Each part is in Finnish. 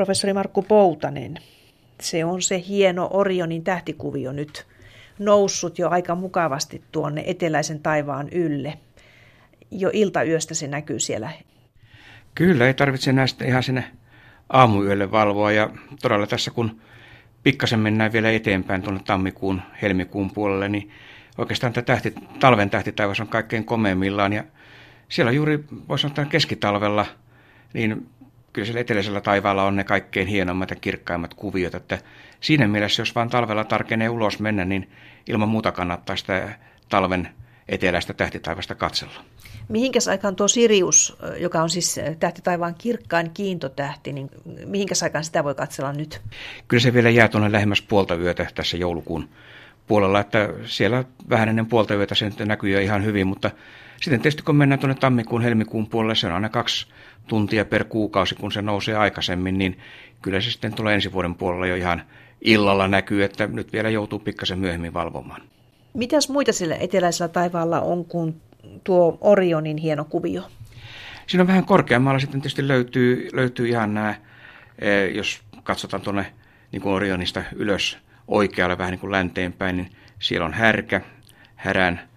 professori Markku Poutanen, se on se hieno Orionin tähtikuvio nyt noussut jo aika mukavasti tuonne eteläisen taivaan ylle. Jo iltayöstä se näkyy siellä. Kyllä, ei tarvitse näistä ihan sinne aamuyölle valvoa ja todella tässä kun pikkasen mennään vielä eteenpäin tuonne tammikuun, helmikuun puolelle, niin oikeastaan tämä tähti, talven tähtitaivas on kaikkein komeimmillaan ja siellä juuri voisi sanoa keskitalvella, niin kyllä siellä eteläisellä taivaalla on ne kaikkein hienommat ja kirkkaimmat kuviot, että siinä mielessä, jos vaan talvella tarkenee ulos mennä, niin ilman muuta kannattaa sitä talven eteläistä tähtitaivasta katsella. Mihinkäs aikaan tuo Sirius, joka on siis tähtitaivaan kirkkain kiintotähti, niin mihinkäs aikaan sitä voi katsella nyt? Kyllä se vielä jää tuonne lähemmäs puolta yötä tässä joulukuun puolella, että siellä vähän ennen puolta yötä se näkyy jo ihan hyvin, mutta sitten tietysti kun mennään tuonne tammikuun, helmikuun puolelle, se on aina kaksi tuntia per kuukausi, kun se nousee aikaisemmin, niin kyllä se sitten tulee ensi vuoden puolella jo ihan illalla näkyy, että nyt vielä joutuu pikkasen myöhemmin valvomaan. Mitäs muita sillä eteläisellä taivaalla on kuin tuo Orionin hieno kuvio? Siinä on vähän korkeammalla sitten tietysti löytyy, löytyy ihan nämä, eh, jos katsotaan tuonne niin kuin Orionista ylös oikealle vähän niin kuin länteenpäin, niin siellä on härkä, härän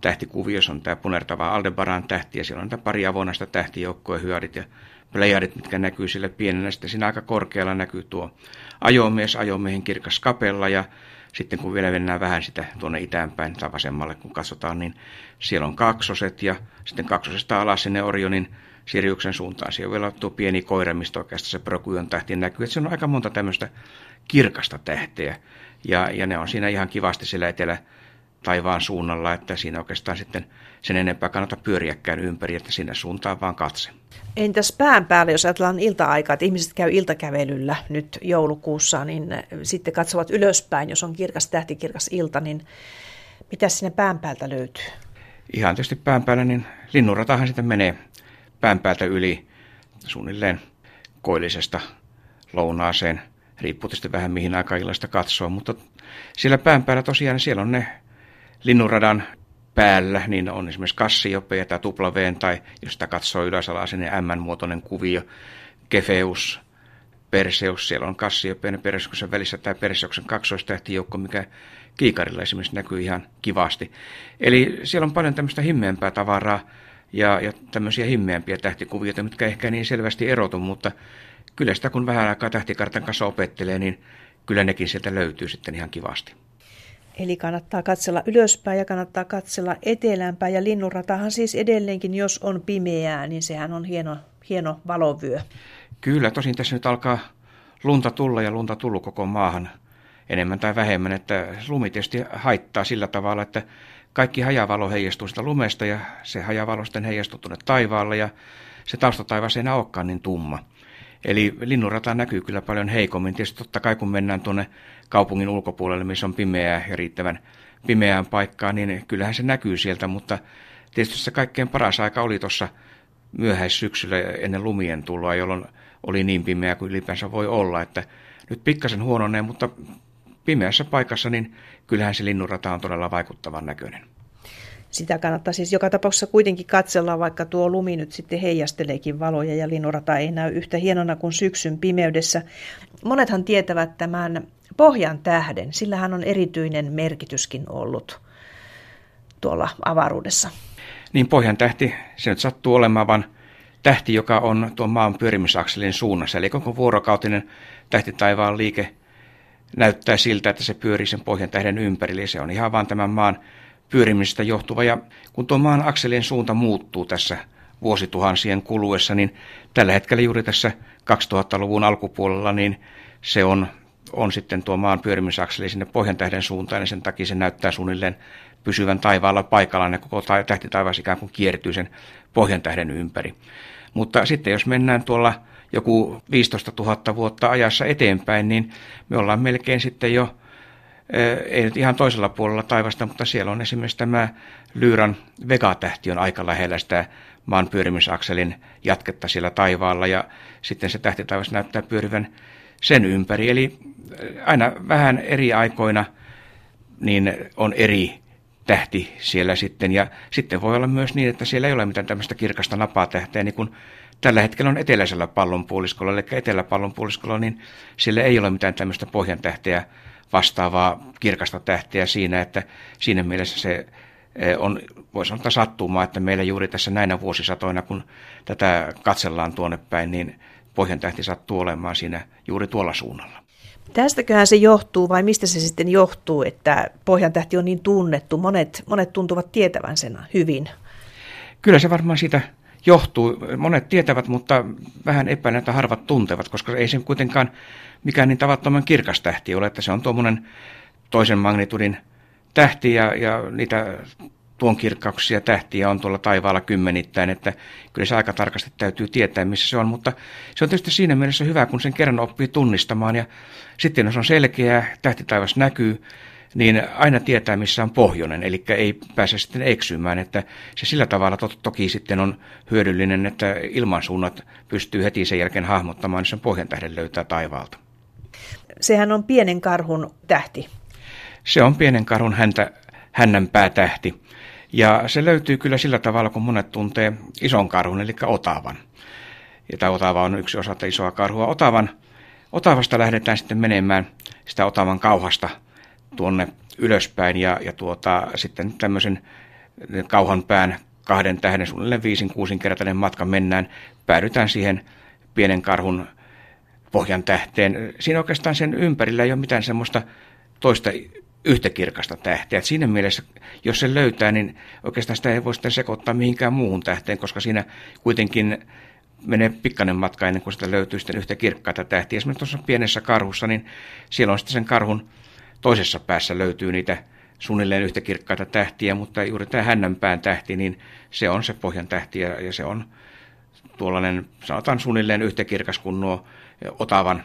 tähtikuviossa on tämä punertava Aldebaran tähti ja siellä on tämä pari avonaista tähtijoukkoa, hyödit ja plejadit, mitkä näkyy sille pienenä. Sitten siinä aika korkealla näkyy tuo ajomies, ajomiehen kirkas kapella ja sitten kun vielä mennään vähän sitä tuonne itäänpäin tai vasemmalle, kun katsotaan, niin siellä on kaksoset ja sitten kaksosesta alas sinne Orionin Siriuksen suuntaan. Siellä on vielä tuo pieni koira, mistä oikeastaan se Prokujon tähti näkyy. Että siellä on aika monta tämmöistä kirkasta tähteä ja, ja ne on siinä ihan kivasti siellä etelä taivaan suunnalla, että siinä oikeastaan sitten sen enempää kannata pyöriäkään ympäri, että sinne suuntaan vaan katse. Entäs pään päällä, jos ajatellaan ilta-aikaa, että ihmiset käy iltakävelyllä nyt joulukuussa, niin sitten katsovat ylöspäin, jos on kirkas tähtikirkas ilta, niin mitä sinne pään päältä löytyy? Ihan tietysti pään päällä, niin linnunratahan sitten menee pään päältä yli suunnilleen koillisesta lounaaseen, riippuu tietysti vähän mihin aika illasta katsoo, mutta siellä pään päällä tosiaan siellä on ne linnunradan päällä, niin on esimerkiksi Kassiopeia tai tuplaveen, tai jos sitä katsoo ylösalaisin, niin M-muotoinen kuvio, Kefeus, Perseus, siellä on Kassiopeia ja Perseuksen välissä tämä Perseuksen kaksoistähtijoukko, mikä kiikarilla esimerkiksi näkyy ihan kivasti. Eli siellä on paljon tämmöistä himmeämpää tavaraa ja, ja tämmöisiä himmeämpiä tähtikuvioita, mitkä ehkä niin selvästi erotu, mutta kyllä sitä kun vähän aikaa tähtikartan kanssa opettelee, niin kyllä nekin sieltä löytyy sitten ihan kivasti. Eli kannattaa katsella ylöspäin ja kannattaa katsella eteläänpäin. Ja linnunratahan siis edelleenkin, jos on pimeää, niin sehän on hieno, hieno valovyö. Kyllä, tosin tässä nyt alkaa lunta tulla ja lunta tullut koko maahan enemmän tai vähemmän. Että lumi tietysti haittaa sillä tavalla, että kaikki hajavalo heijastuu sitä lumesta ja se hajavalo sitten heijastuu tuonne taivaalle ja se taustataivas ei enää olekaan niin tumma. Eli linnunrata näkyy kyllä paljon heikommin. Tietysti totta kai kun mennään tuonne kaupungin ulkopuolelle, missä on pimeää ja riittävän pimeään paikkaan, niin kyllähän se näkyy sieltä, mutta tietysti se kaikkein paras aika oli tuossa myöhäissyksyllä ennen lumien tuloa, jolloin oli niin pimeää kuin ylipäänsä voi olla, että nyt pikkasen huononee, mutta pimeässä paikassa, niin kyllähän se linnunrata on todella vaikuttavan näköinen. Sitä kannattaa siis joka tapauksessa kuitenkin katsella, vaikka tuo lumi nyt sitten heijasteleekin valoja ja linnunrata ei näy yhtä hienona kuin syksyn pimeydessä. Monethan tietävät tämän pohjan tähden, sillä hän on erityinen merkityskin ollut tuolla avaruudessa. Niin pohjan tähti, se nyt sattuu olemaan vain tähti, joka on tuon maan pyörimisakselin suunnassa. Eli koko vuorokautinen tähti taivaan liike näyttää siltä, että se pyörii sen pohjan tähden ympärille. Se on ihan vain tämän maan pyörimisestä johtuva. Ja kun tuo maan akselien suunta muuttuu tässä vuosituhansien kuluessa, niin tällä hetkellä juuri tässä 2000-luvun alkupuolella, niin se on, on sitten tuo maan pyörimisakseli sinne pohjantähden suuntaan, ja sen takia se näyttää suunnilleen pysyvän taivaalla paikallaan, ja koko tähtitaivas ikään kuin kiertyy sen pohjantähden ympäri. Mutta sitten jos mennään tuolla joku 15 000 vuotta ajassa eteenpäin, niin me ollaan melkein sitten jo ei nyt ihan toisella puolella taivasta, mutta siellä on esimerkiksi tämä Lyyran Vega-tähti on aika lähellä sitä maan pyörimisakselin jatketta siellä taivaalla ja sitten se tähtitaivas näyttää pyörivän sen ympäri. Eli aina vähän eri aikoina niin on eri tähti siellä sitten. Ja sitten voi olla myös niin, että siellä ei ole mitään tämmöistä kirkasta napatähteä, niin kuin tällä hetkellä on eteläisellä pallonpuoliskolla, eli eteläpallonpuoliskolla, niin sillä ei ole mitään tämmöistä pohjantähteä vastaavaa kirkasta tähteä siinä, että siinä mielessä se eh, on, voisi sanoa sattumaa, että meillä juuri tässä näinä vuosisatoina, kun tätä katsellaan tuonne päin, niin pohjantähti sattuu olemaan siinä juuri tuolla suunnalla. Tästäköhän se johtuu vai mistä se sitten johtuu, että pohjantähti on niin tunnettu? Monet, monet tuntuvat tietävän sen hyvin. Kyllä se varmaan siitä johtuu. Monet tietävät, mutta vähän epäilen, että harvat tuntevat, koska ei se kuitenkaan mikään niin tavattoman kirkas tähti ole, että se on tuommoinen toisen magnitudin tähti ja, ja niitä tuon kirkkauksia tähtiä on tuolla taivaalla kymmenittäin, että kyllä se aika tarkasti täytyy tietää, missä se on, mutta se on tietysti siinä mielessä hyvä, kun sen kerran oppii tunnistamaan ja sitten jos on selkeä, tähtitaivas näkyy, niin aina tietää, missä on pohjoinen, eli ei pääse sitten eksymään, että se sillä tavalla to- toki sitten on hyödyllinen, että ilmansuunnat pystyy heti sen jälkeen hahmottamaan, niin sen pohjan tähden löytää taivaalta. Sehän on pienen karhun tähti. Se on pienen karhun häntä, hännän päätähti. Ja se löytyy kyllä sillä tavalla, kun monet tuntee ison karhun, eli otavan. Ja tämä otava on yksi osa isoa karhua. Otavan, otavasta lähdetään sitten menemään sitä otavan kauhasta tuonne ylöspäin ja, ja tuota, sitten tämmöisen kauhan pään kahden tähden suunnilleen viisin kuusinkertainen matka mennään, päädytään siihen pienen karhun pohjan tähteen. Siinä oikeastaan sen ympärillä ei ole mitään semmoista toista yhtä kirkasta tähteä. Et siinä mielessä, jos se löytää, niin oikeastaan sitä ei voi sitten sekoittaa mihinkään muuhun tähteen, koska siinä kuitenkin menee pikkainen matka ennen kuin sitä löytyy sitten yhtä kirkkaita tähtiä. Esimerkiksi tuossa pienessä karhussa, niin siellä on sitten sen karhun toisessa päässä löytyy niitä suunnilleen yhtä kirkkaita tähtiä, mutta juuri tämä hännänpään tähti, niin se on se pohjan tähti ja, ja se on tuollainen, sanotaan suunnilleen yhtä kirkas kuin nuo otavan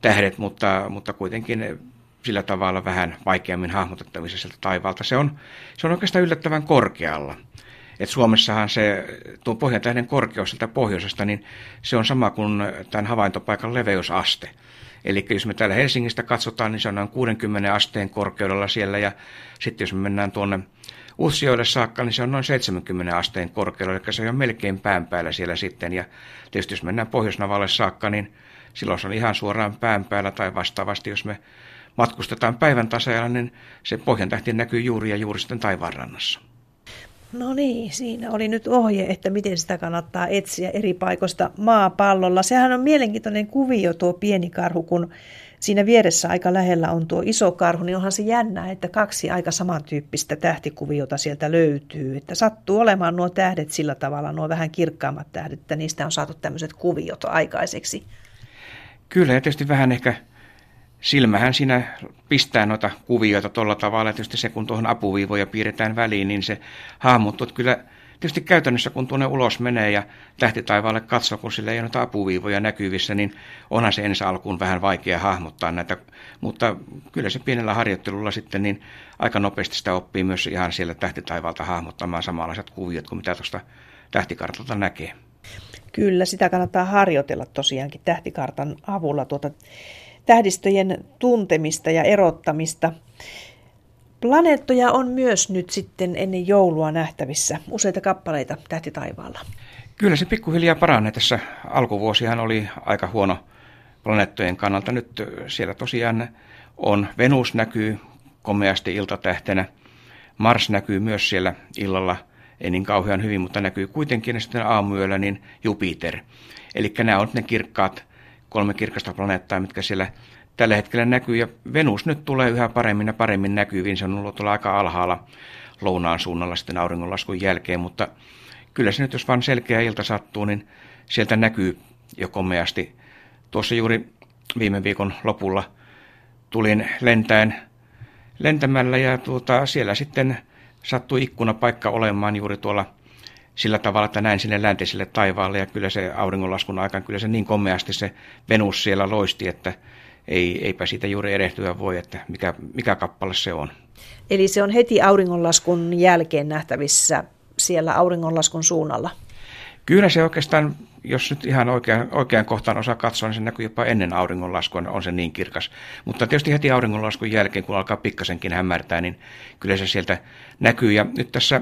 tähdet, mutta, mutta kuitenkin sillä tavalla vähän vaikeammin hahmotettavissa sieltä taivaalta. Se on, se on oikeastaan yllättävän korkealla. Et Suomessahan se, tuo pohjantähden korkeus sieltä pohjoisesta, niin se on sama kuin tämän havaintopaikan leveysaste. Eli jos me täällä Helsingistä katsotaan, niin se on noin 60 asteen korkeudella siellä, ja sitten jos me mennään tuonne Utsjoelle saakka, niin se on noin 70 asteen korkeudella, eli se on melkein pään päällä siellä sitten, ja tietysti jos mennään Pohjoisnavalle saakka, niin silloin se on ihan suoraan pään päällä, tai vastaavasti, jos me matkustetaan päivän tasajalla, niin se pohjantähti näkyy juuri ja juuri sitten taivaanrannassa. No niin, siinä oli nyt ohje, että miten sitä kannattaa etsiä eri paikoista maapallolla. Sehän on mielenkiintoinen kuvio tuo pieni karhu, kun siinä vieressä aika lähellä on tuo iso karhu, niin onhan se jännä, että kaksi aika samantyyppistä tähtikuviota sieltä löytyy. Että sattuu olemaan nuo tähdet sillä tavalla, nuo vähän kirkkaammat tähdet, että niistä on saatu tämmöiset kuviot aikaiseksi. Kyllä, ja tietysti vähän ehkä silmähän siinä pistää noita kuvioita tuolla tavalla. Tietysti se, kun tuohon apuviivoja piirretään väliin, niin se hahmottuu. Kyllä tietysti käytännössä, kun tuonne ulos menee ja tähtitaivaalle katsoo, kun sillä ei ole noita apuviivoja näkyvissä, niin onhan se ensi alkuun vähän vaikea hahmottaa näitä. Mutta kyllä se pienellä harjoittelulla sitten niin aika nopeasti sitä oppii myös ihan siellä tähtitaivaalta hahmottamaan samanlaiset kuviot kuin mitä tuosta tähtikartalta näkee. Kyllä, sitä kannattaa harjoitella tosiaankin tähtikartan avulla tuota tähdistöjen tuntemista ja erottamista. Planeettoja on myös nyt sitten ennen joulua nähtävissä, useita kappaleita tähti taivaalla. Kyllä se pikkuhiljaa paranee. Tässä alkuvuosihan oli aika huono planeettojen kannalta. Nyt siellä tosiaan on Venus näkyy komeasti iltatähtenä. Mars näkyy myös siellä illalla, ei niin kauhean hyvin, mutta näkyy kuitenkin ja sitten aamuyöllä niin Jupiter. Eli nämä on ne kirkkaat kolme kirkasta planeettaa, mitkä siellä tällä hetkellä näkyy. Ja Venus nyt tulee yhä paremmin ja paremmin näkyviin. Se on ollut tuolla aika alhaalla lounaan suunnalla sitten auringonlaskun jälkeen, mutta kyllä se nyt, jos vain selkeä ilta sattuu, niin sieltä näkyy jo komeasti. Tuossa juuri viime viikon lopulla tulin lentäen lentämällä ja tuota, siellä sitten sattui ikkunapaikka olemaan juuri tuolla sillä tavalla, että näin sinne läntiselle taivaalle ja kyllä se auringonlaskun aikaan, kyllä se niin komeasti se Venus siellä loisti, että ei, eipä siitä juuri erehtyä voi, että mikä, mikä kappale se on. Eli se on heti auringonlaskun jälkeen nähtävissä siellä auringonlaskun suunnalla? Kyllä se oikeastaan, jos nyt ihan oikean, oikean kohtaan osaa katsoa, niin se näkyy jopa ennen auringonlaskua, on se niin kirkas. Mutta tietysti heti auringonlaskun jälkeen, kun alkaa pikkasenkin hämärtää, niin kyllä se sieltä näkyy. Ja nyt tässä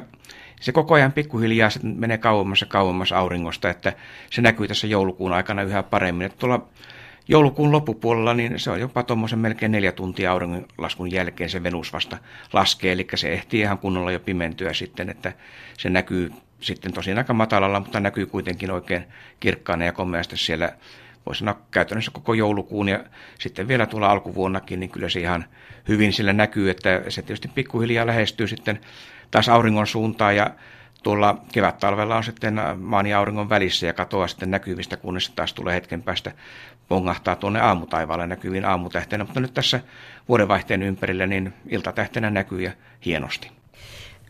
Se koko ajan pikkuhiljaa se menee kauemmas ja kauemmas auringosta, että se näkyy tässä joulukuun aikana yhä paremmin. Että tuolla joulukuun loppupuolella, niin se on jopa tuommoisen melkein neljä tuntia auringonlaskun jälkeen se Venus vasta laskee, eli se ehtii ihan kunnolla jo pimentyä sitten, että se näkyy sitten tosiaan aika matalalla, mutta näkyy kuitenkin oikein kirkkaana ja komeasti siellä, voisi sanoa käytännössä koko joulukuun ja sitten vielä tuolla alkuvuonnakin, niin kyllä se ihan hyvin sillä näkyy, että se tietysti pikkuhiljaa lähestyy sitten taas auringon suuntaan ja tuolla kevät-talvella on sitten maan ja auringon välissä ja katoaa sitten näkyvistä, kunnes taas tulee hetken päästä pongahtaa tuonne aamutaivaalle näkyviin aamutähtenä, mutta nyt tässä vuodenvaihteen ympärillä niin iltatähtenä näkyy ja hienosti.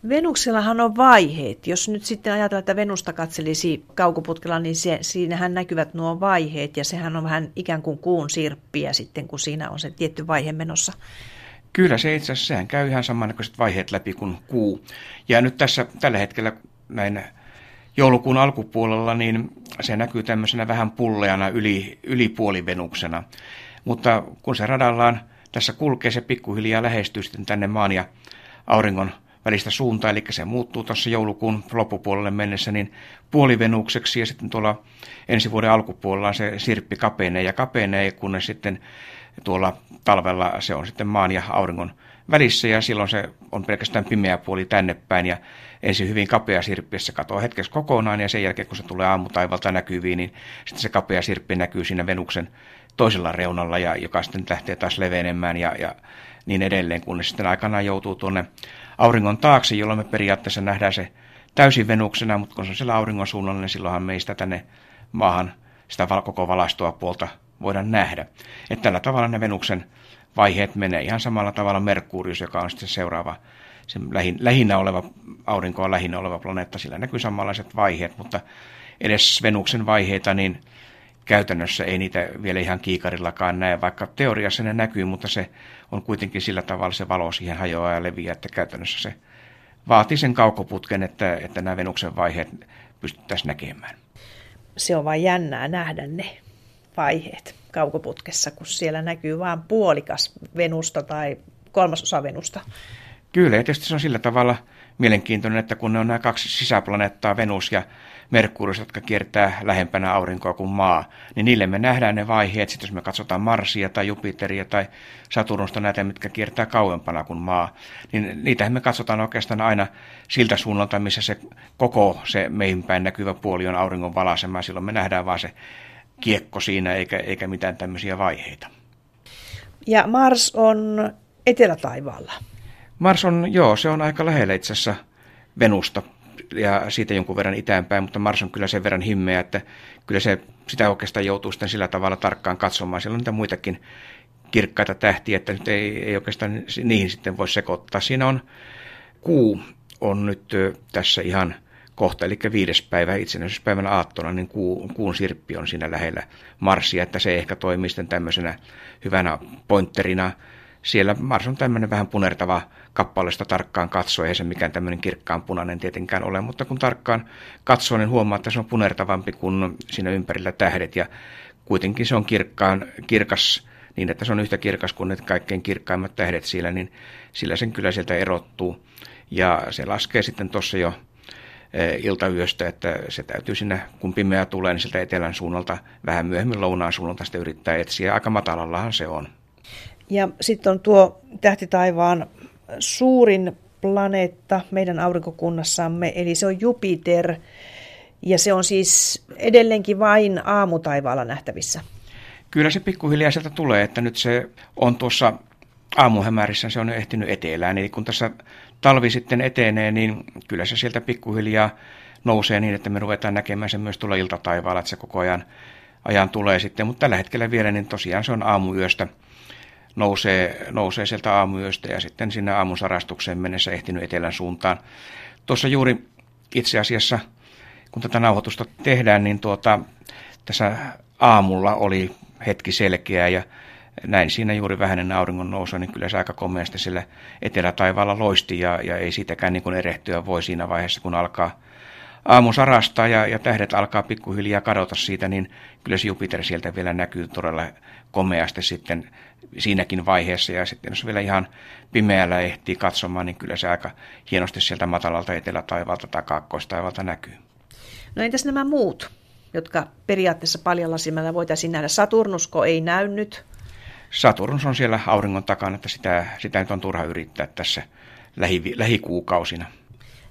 Venuksellahan on vaiheet. Jos nyt sitten ajatellaan, että Venusta katselisi kaukoputkella, niin se, siinähän näkyvät nuo vaiheet ja sehän on vähän ikään kuin kuun sirppiä sitten, kun siinä on se tietty vaihe menossa. Kyllä se itse asiassa, sehän käy ihan samannäköiset vaiheet läpi kuin kuu. Ja nyt tässä tällä hetkellä näin joulukuun alkupuolella, niin se näkyy tämmöisenä vähän pulleana yli, ylipuolivenuksena. Mutta kun se radallaan tässä kulkee, se pikkuhiljaa lähestyy sitten tänne maan ja auringon välistä suuntaa, eli se muuttuu tuossa joulukuun loppupuolelle mennessä niin puolivenukseksi ja sitten tuolla ensi vuoden alkupuolella se sirppi kapenee ja kapenee, kunnes sitten tuolla talvella se on sitten maan ja auringon välissä ja silloin se on pelkästään pimeä puoli tänne päin ja ensin hyvin kapea sirppi, se katoaa hetkessä kokonaan ja sen jälkeen kun se tulee aamutaivalta näkyviin, niin sitten se kapea sirppi näkyy siinä Venuksen toisella reunalla ja joka sitten lähtee taas levenemään ja, ja niin edelleen, kunnes sitten aikanaan joutuu tuonne auringon taakse, jolloin me periaatteessa nähdään se täysin Venuksena, mutta kun se on siellä auringon suunnalla, niin silloinhan meistä tänne maahan sitä koko valastoa puolta voidaan nähdä. Että tällä tavalla ne Venuksen vaiheet menee ihan samalla tavalla Merkurius, joka on sitten seuraava, se lähin, lähinnä oleva, aurinkoa lähinnä oleva planeetta, sillä näkyy samanlaiset vaiheet, mutta edes Venuksen vaiheita, niin käytännössä ei niitä vielä ihan kiikarillakaan näe, vaikka teoriassa ne näkyy, mutta se on kuitenkin sillä tavalla se valo siihen hajoaa ja leviää, että käytännössä se vaatii sen kaukoputken, että, että nämä Venuksen vaiheet pystyttäisiin näkemään. Se on vain jännää nähdä ne vaiheet kaukoputkessa, kun siellä näkyy vain puolikas Venusta tai kolmasosa Venusta. Kyllä, ja tietysti se on sillä tavalla mielenkiintoinen, että kun ne on nämä kaksi sisäplaneettaa, Venus ja Merkurius, jotka kiertää lähempänä aurinkoa kuin maa, niin niille me nähdään ne vaiheet. Sitten jos me katsotaan Marsia tai Jupiteria tai Saturnusta, näitä, mitkä kiertää kauempana kuin maa, niin niitähän me katsotaan oikeastaan aina siltä suunnalta, missä se koko se meihin päin näkyvä puoli on auringon valaisema. Silloin me nähdään vaan se kiekko siinä, eikä, eikä mitään tämmöisiä vaiheita. Ja Mars on etelätaivaalla. Mars on, joo, se on aika lähellä itse asiassa Venusta ja siitä jonkun verran itäänpäin, mutta Mars on kyllä sen verran himmeä, että kyllä se sitä oikeastaan joutuu sitten sillä tavalla tarkkaan katsomaan. Siellä on niitä muitakin kirkkaita tähtiä, että nyt ei, ei oikeastaan niihin sitten voi sekoittaa. Siinä on kuu on nyt tässä ihan kohta, eli viides päivä itsenäisyyspäivän aattona, niin kuu, kuun sirppi on siinä lähellä Marsia, että se ehkä toimii sitten tämmöisenä hyvänä pointterina. Siellä Mars on tämmöinen vähän punertava kappaleesta tarkkaan katsoo, ei se mikään tämmöinen kirkkaan punainen tietenkään ole, mutta kun tarkkaan katsoo, niin huomaa, että se on punertavampi kuin siinä ympärillä tähdet, ja kuitenkin se on kirkkaan, kirkas niin, että se on yhtä kirkas kuin ne kaikkein kirkkaimmat tähdet siellä, niin sillä sen kyllä sieltä erottuu. Ja se laskee sitten tuossa jo iltayöstä, että se täytyy sinne, kun pimeä tulee, niin sieltä etelän suunnalta vähän myöhemmin lounaan suunnalta sitä yrittää etsiä. Aika matalallahan se on. Ja sitten on tuo tähtitaivaan suurin planeetta meidän aurinkokunnassamme, eli se on Jupiter, ja se on siis edelleenkin vain aamutaivaalla nähtävissä. Kyllä se pikkuhiljaa sieltä tulee, että nyt se on tuossa aamuhämärissä, se on ehtinyt etelään. Eli kun tässä talvi sitten etenee, niin kyllä se sieltä pikkuhiljaa nousee niin, että me ruvetaan näkemään sen myös tuolla iltataivaalla, että se koko ajan, ajan tulee sitten. Mutta tällä hetkellä vielä, niin tosiaan se on aamuyöstä, nousee, nousee sieltä aamuyöstä ja sitten sinne aamun sarastukseen mennessä ehtinyt etelän suuntaan. Tuossa juuri itse asiassa, kun tätä nauhoitusta tehdään, niin tuota, tässä aamulla oli hetki selkeä ja näin siinä juuri vähäinen auringon nousu, niin kyllä se aika komeasti sillä etelätaivaalla loisti ja, ja ei siitäkään niin kuin erehtyä voi siinä vaiheessa, kun alkaa, aamu sarastaa ja, ja tähdet alkaa pikkuhiljaa kadota siitä, niin kyllä se Jupiter sieltä vielä näkyy todella komeasti sitten siinäkin vaiheessa. Ja sitten jos vielä ihan pimeällä ehtii katsomaan, niin kyllä se aika hienosti sieltä matalalta etelätaivaalta tai kaakkoistaivalta näkyy. No entäs nämä muut, jotka periaatteessa paljalla silmällä voitaisiin nähdä? Saturnusko ei näy nyt? Saturnus on siellä auringon takana, että sitä, sitä nyt on turha yrittää tässä lähi, lähikuukausina.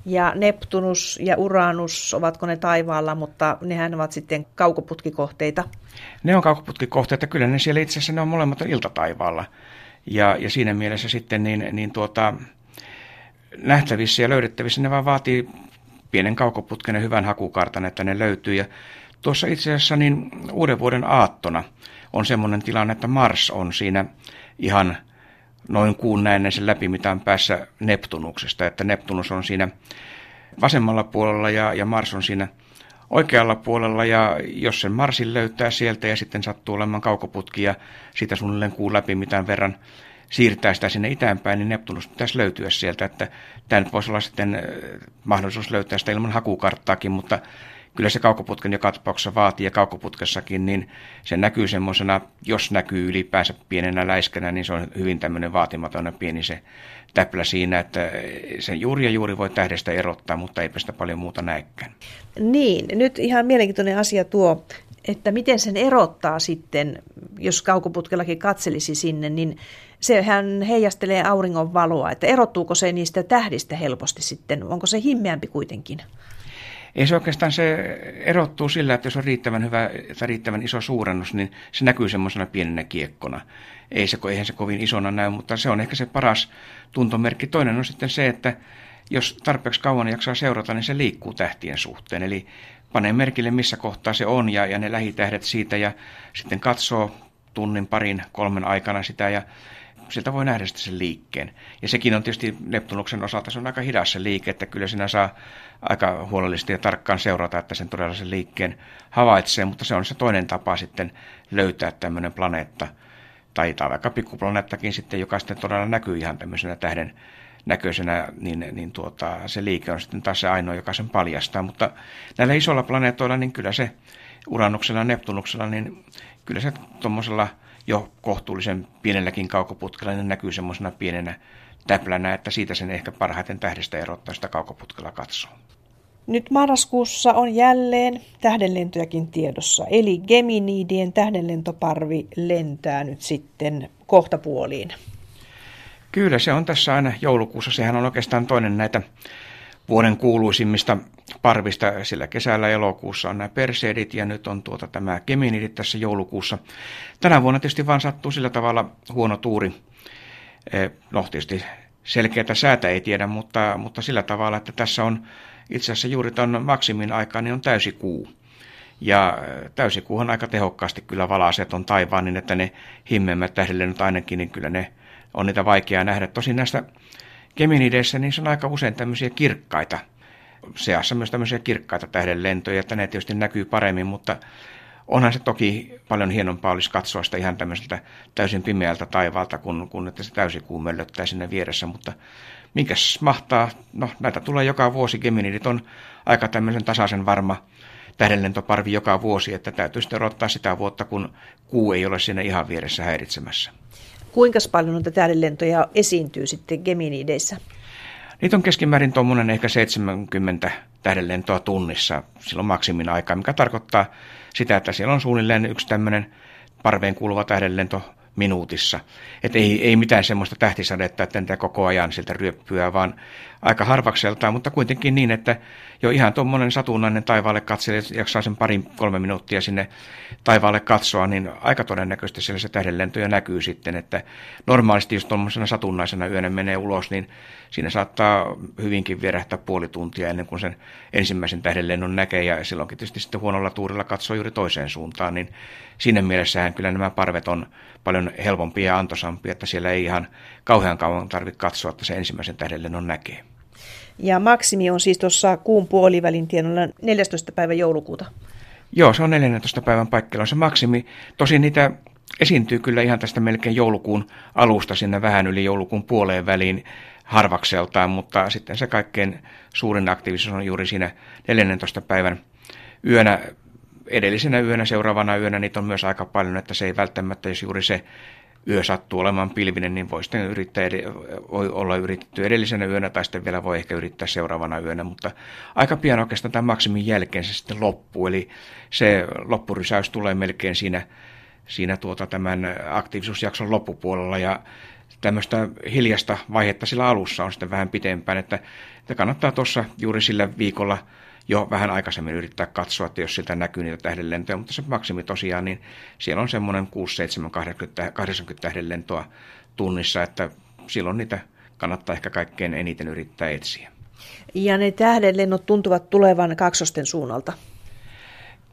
Ja Neptunus ja Uranus, ovatko ne taivaalla, mutta nehän ovat sitten kaukoputkikohteita? Ne on kaukoputkikohteita, kyllä ne siellä itse asiassa ne on molemmat iltataivaalla. Ja, ja siinä mielessä sitten niin, niin tuota, nähtävissä ja löydettävissä ne vaan vaatii pienen kaukoputken ja hyvän hakukartan, että ne löytyy. Ja tuossa itse asiassa niin uuden vuoden aattona on semmoinen tilanne, että Mars on siinä ihan noin kuun näennäisen läpimitan päässä Neptunuksesta, että Neptunus on siinä vasemmalla puolella ja, ja Mars on siinä oikealla puolella ja jos sen Marsin löytää sieltä ja sitten sattuu olemaan kaukoputki ja sitä suunnilleen kuun läpi mitään verran siirtää sitä sinne itäänpäin, niin Neptunus pitäisi löytyä sieltä, että tämä voisi olla sitten mahdollisuus löytää sitä ilman hakukarttaakin, mutta kyllä se kaukoputken joka tapauksessa vaatii ja kaukoputkessakin, niin se näkyy semmoisena, jos näkyy ylipäänsä pienenä läiskänä, niin se on hyvin tämmöinen vaatimaton pieni se täplä siinä, että sen juuri ja juuri voi tähdestä erottaa, mutta eipä sitä paljon muuta näekään. Niin, nyt ihan mielenkiintoinen asia tuo, että miten sen erottaa sitten, jos kaukoputkellakin katselisi sinne, niin sehän heijastelee auringon valoa, että erottuuko se niistä tähdistä helposti sitten, onko se himmeämpi kuitenkin? Ei se oikeastaan se erottuu sillä, että jos on riittävän hyvä tai riittävän iso suurennus, niin se näkyy semmoisena pienenä kiekkona. Ei se, eihän se kovin isona näy, mutta se on ehkä se paras tuntomerkki. Toinen on sitten se, että jos tarpeeksi kauan jaksaa seurata, niin se liikkuu tähtien suhteen. Eli panee merkille, missä kohtaa se on ja, ja ne lähitähdet siitä ja sitten katsoo tunnin, parin, kolmen aikana sitä ja sieltä voi nähdä sitten sen liikkeen. Ja sekin on tietysti Neptunuksen osalta, se on aika hidas se liike, että kyllä sinä saa aika huolellisesti ja tarkkaan seurata, että sen todella sen liikkeen havaitsee, mutta se on se toinen tapa sitten löytää tämmöinen planeetta, tai, tai vaikka pikkuplaneettakin sitten, joka sitten todella näkyy ihan tämmöisenä tähden näköisenä, niin, niin tuota, se liike on sitten taas se ainoa, joka sen paljastaa. Mutta näillä isoilla planeetoilla, niin kyllä se Uranuksella ja Neptunuksella, niin kyllä se tuommoisella jo kohtuullisen pienelläkin kaukoputkella niin näkyy semmoisena pienenä täplänä, että siitä sen ehkä parhaiten tähdestä erottaa sitä kaukoputkella katsoo. Nyt marraskuussa on jälleen tähdenlentojakin tiedossa, eli Geminidien tähdenlentoparvi lentää nyt sitten kohtapuoliin. Kyllä, se on tässä aina joulukuussa. Sehän on oikeastaan toinen näitä vuoden kuuluisimmista parvista, sillä kesällä elokuussa on nämä Perseidit ja nyt on tuota tämä Geminidit tässä joulukuussa. Tänä vuonna tietysti vaan sattuu sillä tavalla huono tuuri. E, no tietysti selkeätä säätä ei tiedä, mutta, mutta sillä tavalla, että tässä on itse asiassa juuri tuon maksimin aikaa, niin on täysi kuu. Ja e, täysikuuhan aika tehokkaasti kyllä valaisee on taivaan, niin että ne himmemmät tähdelle nyt ainakin, niin kyllä ne on niitä vaikeaa nähdä. Tosin näistä Geminideissä se on aika usein tämmöisiä kirkkaita, seassa myös tämmöisiä kirkkaita tähdenlentoja, että ne tietysti näkyy paremmin, mutta onhan se toki paljon hienompaa olisi katsoa sitä ihan tämmöiseltä täysin pimeältä taivaalta, kun, kun että se täysikuu möllöttää sinne vieressä, mutta minkäs mahtaa, no näitä tulee joka vuosi, Geminidit on aika tämmöisen tasaisen varma tähdenlentoparvi joka vuosi, että täytyy sitten odottaa sitä vuotta, kun kuu ei ole siinä ihan vieressä häiritsemässä. Kuinka paljon noita tähdenlentoja esiintyy sitten Geminideissä? Niitä on keskimäärin tuommoinen ehkä 70 tähdenlentoa tunnissa silloin maksimin aikaa, mikä tarkoittaa sitä, että siellä on suunnilleen yksi tämmöinen parveen kuuluva tähdenlento minuutissa. Että ei, ei mitään semmoista tähtisadetta, että koko ajan sieltä ryöppyä, vaan aika harvakseltaan, mutta kuitenkin niin, että jo ihan tuommoinen satunnainen taivaalle katselee, jaksaa sen parin kolme minuuttia sinne taivaalle katsoa, niin aika todennäköisesti siellä se tähdenlento jo näkyy sitten, että normaalisti jos tuommoisena satunnaisena yönä menee ulos, niin siinä saattaa hyvinkin vierähtää puoli tuntia ennen kuin sen ensimmäisen tähdenlennon näkee, ja silloinkin tietysti sitten huonolla tuurilla katsoo juuri toiseen suuntaan, niin siinä mielessähän kyllä nämä parvet on paljon helpompia ja antoisampia, että siellä ei ihan kauhean kauan tarvitse katsoa, että se ensimmäisen tähdenlennon näkee. Ja maksimi on siis tuossa kuun puolivälin tienolla 14. päivä joulukuuta. Joo, se on 14. päivän paikkeilla se maksimi. Tosin niitä esiintyy kyllä ihan tästä melkein joulukuun alusta sinne vähän yli joulukuun puoleen väliin harvakseltaan, mutta sitten se kaikkein suurin aktiivisuus on juuri siinä 14. päivän yönä, edellisenä yönä, seuraavana yönä niitä on myös aika paljon, että se ei välttämättä, jos juuri se yö sattuu olemaan pilvinen, niin voi sitten yrittää, voi olla yritetty edellisenä yönä tai sitten vielä voi ehkä yrittää seuraavana yönä, mutta aika pian oikeastaan tämän maksimin jälkeen se sitten loppuu, eli se loppurysäys tulee melkein siinä, siinä tuota tämän aktiivisuusjakson loppupuolella ja tämmöistä hiljasta vaihetta sillä alussa on sitten vähän pitempään, että, että kannattaa tuossa juuri sillä viikolla jo vähän aikaisemmin yrittää katsoa, että jos siltä näkyy niitä tähdenlentoja, mutta se maksimi tosiaan, niin siellä on semmoinen 6, 7, 80, 80 tähdenlentoa tunnissa, että silloin niitä kannattaa ehkä kaikkein eniten yrittää etsiä. Ja ne tähdenlennot tuntuvat tulevan kaksosten suunnalta.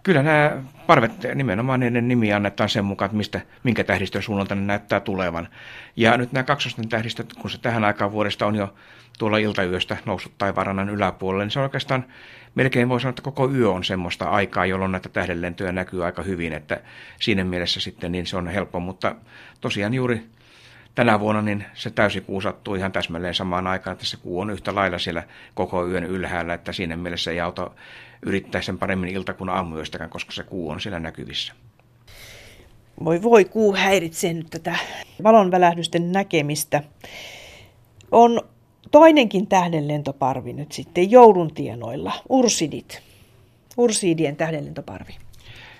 Kyllä nämä parvet, nimenomaan niiden nimi annetaan sen mukaan, että mistä, minkä tähdistön suunnalta ne näyttää tulevan. Ja nyt nämä kaksosten tähdistöt, kun se tähän aikaan vuodesta on jo tuolla iltayöstä noussut taivaanrannan yläpuolelle, niin se on oikeastaan melkein voi sanoa, että koko yö on semmoista aikaa, jolloin näitä tähdenlentoja näkyy aika hyvin, että siinä mielessä sitten niin se on helppo, mutta tosiaan juuri tänä vuonna niin se täysikuu sattuu ihan täsmälleen samaan aikaan, että se kuu on yhtä lailla siellä koko yön ylhäällä, että siinä mielessä ei auta yrittää sen paremmin ilta kuin aamuyöstäkään, koska se kuu on siellä näkyvissä. Voi voi, kuu häiritsee nyt tätä valonvälähdysten näkemistä. On toinenkin tähdenlentoparvi nyt sitten joulun tienoilla, ursidit. Ursidien tähdenlentoparvi.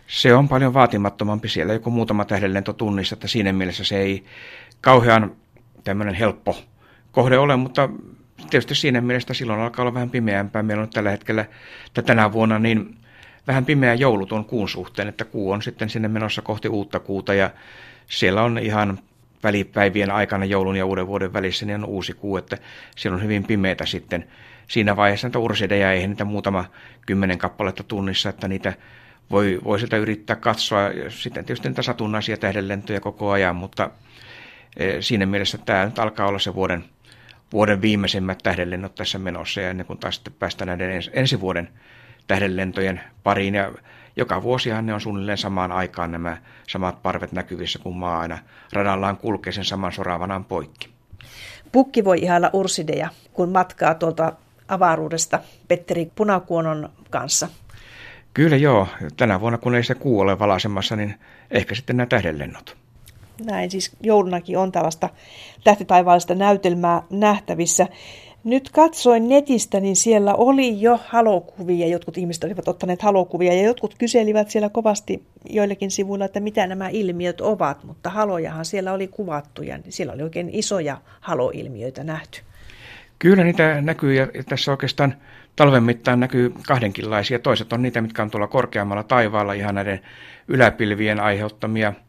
Se on paljon vaatimattomampi siellä, joku muutama tähdenlento tunnissa, että siinä mielessä se ei kauhean tämmöinen helppo kohde ole, mutta tietysti siinä mielessä silloin alkaa olla vähän pimeämpää. Meillä on tällä hetkellä, että tänä vuonna niin vähän pimeä joulu tuon kuun suhteen, että kuu on sitten sinne menossa kohti uutta kuuta ja siellä on ihan välipäivien aikana joulun ja uuden vuoden välissä niin on uusi kuu, että siellä on hyvin pimeätä sitten siinä vaiheessa että ursideja, ei niitä muutama kymmenen kappaletta tunnissa, että niitä voi, voi sitä yrittää katsoa. Sitten tietysti niitä satunnaisia tähdenlentoja koko ajan, mutta siinä mielessä tämä nyt alkaa olla se vuoden, vuoden viimeisimmät tähdenlennot tässä menossa ja ennen kuin taas sitten päästään näiden ens, ensi vuoden tähdenlentojen pariin ja joka vuosihan ne on suunnilleen samaan aikaan nämä samat parvet näkyvissä, kun maa aina radallaan kulkee sen saman soravanaan poikki. Pukki voi ihailla ursideja, kun matkaa tuolta avaruudesta Petteri Punakuonon kanssa. Kyllä joo. Tänä vuonna, kun ei se kuu ole valaisemassa, niin ehkä sitten nämä tähdenlennot. Näin siis joulunakin on tällaista tähtitaivaallista näytelmää nähtävissä. Nyt katsoin netistä, niin siellä oli jo halokuvia. Jotkut ihmiset olivat ottaneet halokuvia ja jotkut kyselivät siellä kovasti joillekin sivuilla, että mitä nämä ilmiöt ovat. Mutta halojahan siellä oli kuvattu ja siellä oli oikein isoja haloilmiöitä nähty. Kyllä niitä näkyy ja tässä oikeastaan talven mittaan näkyy kahdenkinlaisia. Toiset on niitä, mitkä on tuolla korkeammalla taivaalla ihan näiden yläpilvien aiheuttamia –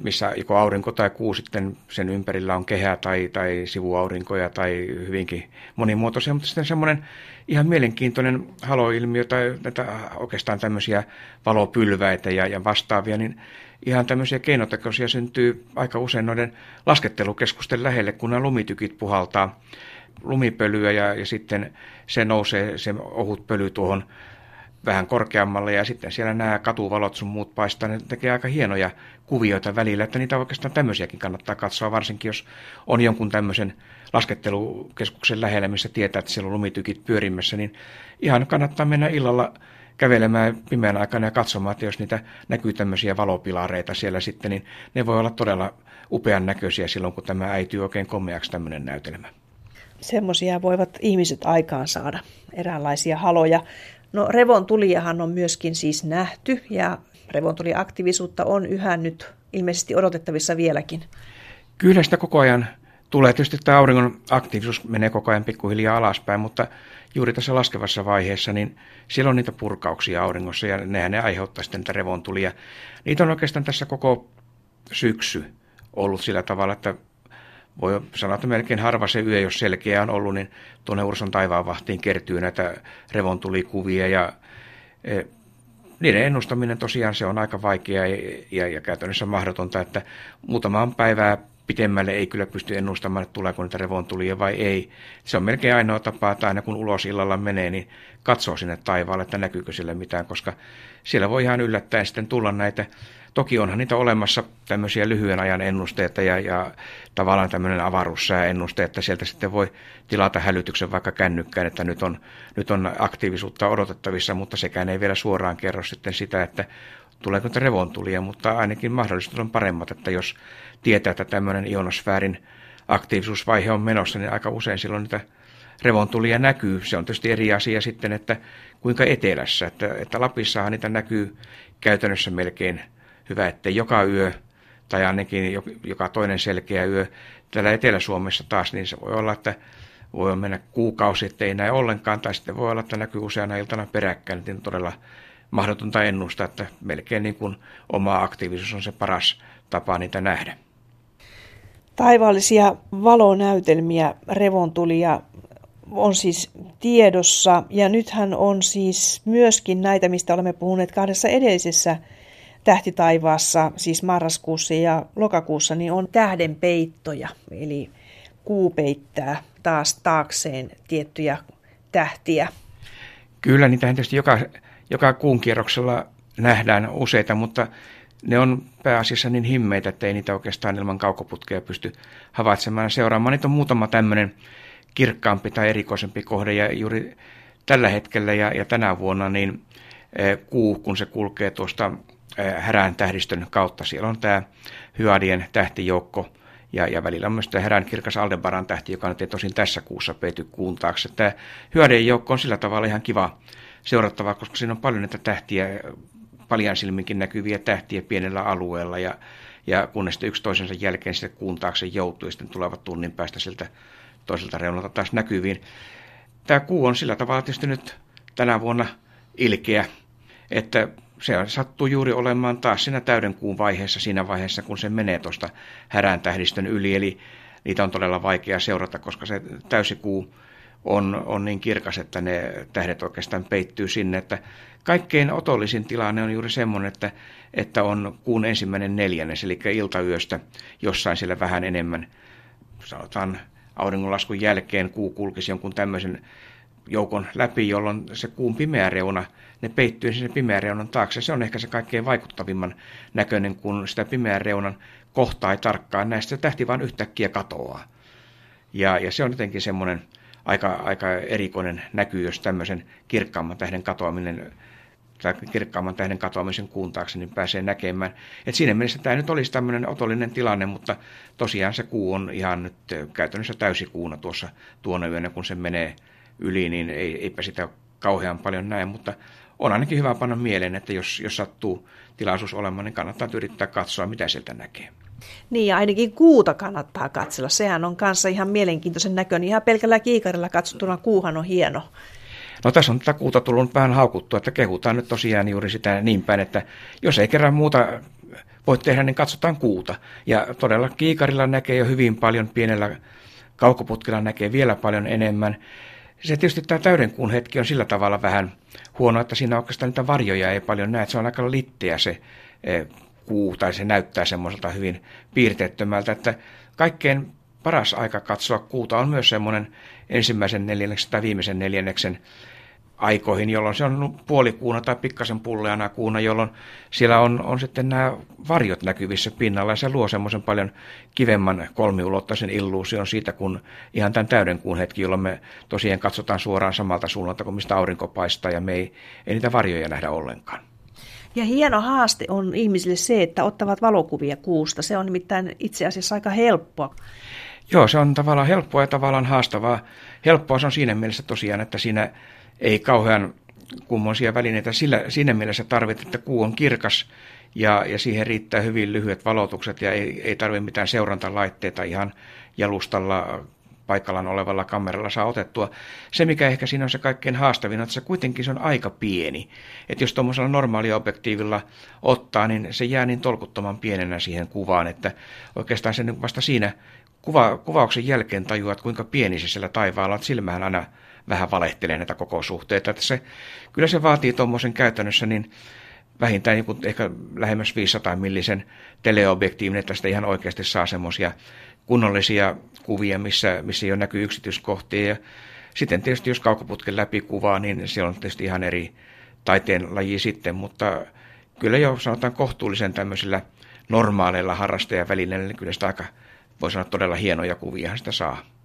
missä joko aurinko tai kuu sitten sen ympärillä on kehä tai, tai sivuaurinkoja tai hyvinkin monimuotoisia, mutta sitten semmoinen ihan mielenkiintoinen haloilmiö tai näitä oikeastaan tämmöisiä valopylväitä ja, ja vastaavia, niin ihan tämmöisiä keinotekoisia syntyy aika usein noiden laskettelukeskusten lähelle, kun nämä lumitykit puhaltaa lumipölyä ja, ja sitten se nousee, se ohut pöly tuohon vähän korkeammalle ja sitten siellä nämä katuvalot sun muut paistaa, ne tekee aika hienoja kuvioita välillä, että niitä oikeastaan tämmöisiäkin kannattaa katsoa, varsinkin jos on jonkun tämmöisen laskettelukeskuksen lähellä, missä tietää, että siellä on lumitykit pyörimässä, niin ihan kannattaa mennä illalla kävelemään pimeän aikana ja katsomaan, että jos niitä näkyy tämmöisiä valopilareita siellä sitten, niin ne voi olla todella upean näköisiä silloin, kun tämä äityy oikein komeaksi tämmöinen näytelmä. Semmoisia voivat ihmiset aikaan saada, eräänlaisia haloja. No revon tulijahan on myöskin siis nähty ja revontuliaktiivisuutta on yhä nyt ilmeisesti odotettavissa vieläkin. Kyllä sitä koko ajan tulee. Tietysti tämä auringon aktiivisuus menee koko ajan pikkuhiljaa alaspäin, mutta juuri tässä laskevassa vaiheessa, niin siellä on niitä purkauksia auringossa ja nehän ne aiheuttaa sitten revontulia. Niitä on oikeastaan tässä koko syksy ollut sillä tavalla, että voi sanoa, että melkein harva se yö, jos selkeä on ollut, niin tuonne Urson taivaanvahtiin kertyy näitä revontulikuvia ja e, niiden ennustaminen tosiaan se on aika vaikeaa ja, ja, ja käytännössä mahdotonta, että muutamaan päivää pitemmälle ei kyllä pysty ennustamaan, että tuleeko niitä revontulia vai ei. Se on melkein ainoa tapa, että aina kun ulos illalla menee, niin katsoo sinne taivaalle, että näkyykö sille mitään, koska siellä voi ihan yllättäen sitten tulla näitä Toki onhan niitä olemassa tämmöisiä lyhyen ajan ennusteita ja, ja tavallaan tämmöinen avaruussääennuste, että sieltä sitten voi tilata hälytyksen vaikka kännykkään, että nyt on, nyt on aktiivisuutta odotettavissa, mutta sekään ei vielä suoraan kerro sitten sitä, että tuleeko niitä revontulia, mutta ainakin mahdollisuudet on paremmat, että jos tietää, että tämmöinen ionosfäärin aktiivisuusvaihe on menossa, niin aika usein silloin niitä revontulia näkyy. Se on tietysti eri asia sitten, että kuinka etelässä. Että, että Lapissahan niitä näkyy käytännössä melkein hyvä, että joka yö tai ainakin joka toinen selkeä yö. Täällä Etelä-Suomessa taas, niin se voi olla, että voi mennä kuukausi, ettei näe ollenkaan, tai sitten voi olla, että näkyy useana iltana peräkkäin, niin todella mahdotonta ennustaa, että melkein niin kuin oma aktiivisuus on se paras tapa niitä nähdä. Taivaallisia valonäytelmiä, revontulia on siis tiedossa ja nythän on siis myöskin näitä, mistä olemme puhuneet kahdessa edellisessä tähtitaivaassa, siis marraskuussa ja lokakuussa, niin on tähdenpeittoja, eli kuu peittää taas taakseen tiettyjä tähtiä. Kyllä, niitä tietysti joka, joka kuun kierroksella nähdään useita, mutta ne on pääasiassa niin himmeitä, että ei niitä oikeastaan ilman kaukoputkea pysty havaitsemaan ja seuraamaan. Niitä on muutama tämmöinen kirkkaampi tai erikoisempi kohde ja juuri tällä hetkellä ja, ja tänä vuonna niin e, kuu, kun se kulkee tuosta härän tähdistön kautta, siellä on tämä Hyadien tähtijoukko ja, ja välillä on myös tämä herän kirkas Aldebaran tähti, joka nyt ei tosin tässä kuussa peity kuun taakse. Tämä Hyadien joukko on sillä tavalla ihan kiva seurattavaa, koska siinä on paljon näitä tähtiä, paljon silminkin näkyviä tähtiä pienellä alueella ja, ja kun ne sitten yksi toisensa jälkeen sitten kuun taakse joutuu ja sitten tulevat tunnin päästä siltä toiselta reunalta taas näkyviin. Tämä kuu on sillä tavalla tietysti nyt tänä vuonna ilkeä, että se sattuu juuri olemaan taas siinä täyden kuun vaiheessa, siinä vaiheessa, kun se menee tuosta härän tähdistön yli, eli niitä on todella vaikea seurata, koska se täysikuu on, on niin kirkas, että ne tähdet oikeastaan peittyy sinne, että kaikkein otollisin tilanne on juuri semmoinen, että, että on kuun ensimmäinen neljännes, eli iltayöstä jossain siellä vähän enemmän, sanotaan auringonlaskun jälkeen kuu kulkisi jonkun tämmöisen joukon läpi, jolloin se kuun pimeä reuna, ne peittyy sinne pimeän reunan taakse. Se on ehkä se kaikkein vaikuttavimman näköinen, kun sitä pimeän reunan kohtaa ei tarkkaan näistä tähti vaan yhtäkkiä katoaa. Ja, ja se on jotenkin semmoinen aika, aika erikoinen näky, jos tämmöisen kirkkaamman tähden katoaminen tai kirkkaamman tähden katoamisen kuun taakse, niin pääsee näkemään. Et siinä mielessä tämä nyt olisi tämmöinen otollinen tilanne, mutta tosiaan se kuu on ihan nyt käytännössä täysikuuna tuossa tuona yönä, kun se menee yli, niin ei, eipä sitä kauhean paljon näe, mutta on ainakin hyvä panna mieleen, että jos, jos sattuu tilaisuus olemaan, niin kannattaa yrittää katsoa, mitä sieltä näkee. Niin ja ainakin kuuta kannattaa katsella. Sehän on kanssa ihan mielenkiintoisen näköinen. Ihan pelkällä kiikarilla katsottuna kuuhan on hieno. No tässä on tätä kuuta tullut vähän haukuttua, että kehutaan nyt tosiaan juuri sitä niin päin, että jos ei kerran muuta voi tehdä, niin katsotaan kuuta. Ja todella kiikarilla näkee jo hyvin paljon, pienellä kaukoputkilla näkee vielä paljon enemmän. Se tietysti tämä täydenkuun hetki on sillä tavalla vähän huono, että siinä oikeastaan niitä varjoja ei paljon näe. Se on aika litteä se e, kuu, tai se näyttää semmoiselta hyvin piirteettömältä, että kaikkein paras aika katsoa kuuta on myös semmoinen ensimmäisen neljänneksen tai viimeisen neljänneksen aikoihin, jolloin se on puolikuuna tai pikkasen pulleana kuuna, jolloin siellä on, on sitten nämä varjot näkyvissä pinnalla ja se luo semmoisen paljon kivemman kolmiulotteisen illuusion siitä, kun ihan tämän täyden kuun hetki, jolloin me tosiaan katsotaan suoraan samalta suunnalta kuin mistä aurinko paistaa ja me ei, ei niitä varjoja nähdä ollenkaan. Ja hieno haaste on ihmisille se, että ottavat valokuvia kuusta. Se on nimittäin itse asiassa aika helppoa. Joo, se on tavallaan helppoa ja tavallaan haastavaa. Helppoa se on siinä mielessä tosiaan, että siinä ei kauhean kummoisia välineitä sillä, siinä mielessä tarvitse, että kuu on kirkas ja, ja siihen riittää hyvin lyhyet valotukset ja ei, ei tarvitse mitään seurantalaitteita ihan jalustalla paikallaan olevalla kameralla saa otettua. Se, mikä ehkä siinä on se kaikkein haastavin, että se kuitenkin se on aika pieni. Että jos tuommoisella normaalia objektiivilla ottaa, niin se jää niin tolkuttoman pienenä siihen kuvaan, että oikeastaan se vasta siinä kuva, kuvauksen jälkeen tajuat, kuinka pieni se siellä taivaalla on. Silmähän aina vähän valehtelee näitä koko suhteita. Että se, kyllä se vaatii tuommoisen käytännössä niin vähintään joku ehkä lähemmäs 500 millisen teleobjektiivin, että tästä ihan oikeasti saa semmoisia kunnollisia kuvia, missä, missä jo näkyy yksityiskohtia. Ja sitten tietysti jos kaukoputken läpi kuvaa, niin se on tietysti ihan eri taiteen laji sitten, mutta kyllä jo sanotaan kohtuullisen tämmöisillä normaaleilla harrastajavälineillä, niin kyllä sitä aika, voi sanoa todella hienoja kuvia sitä saa.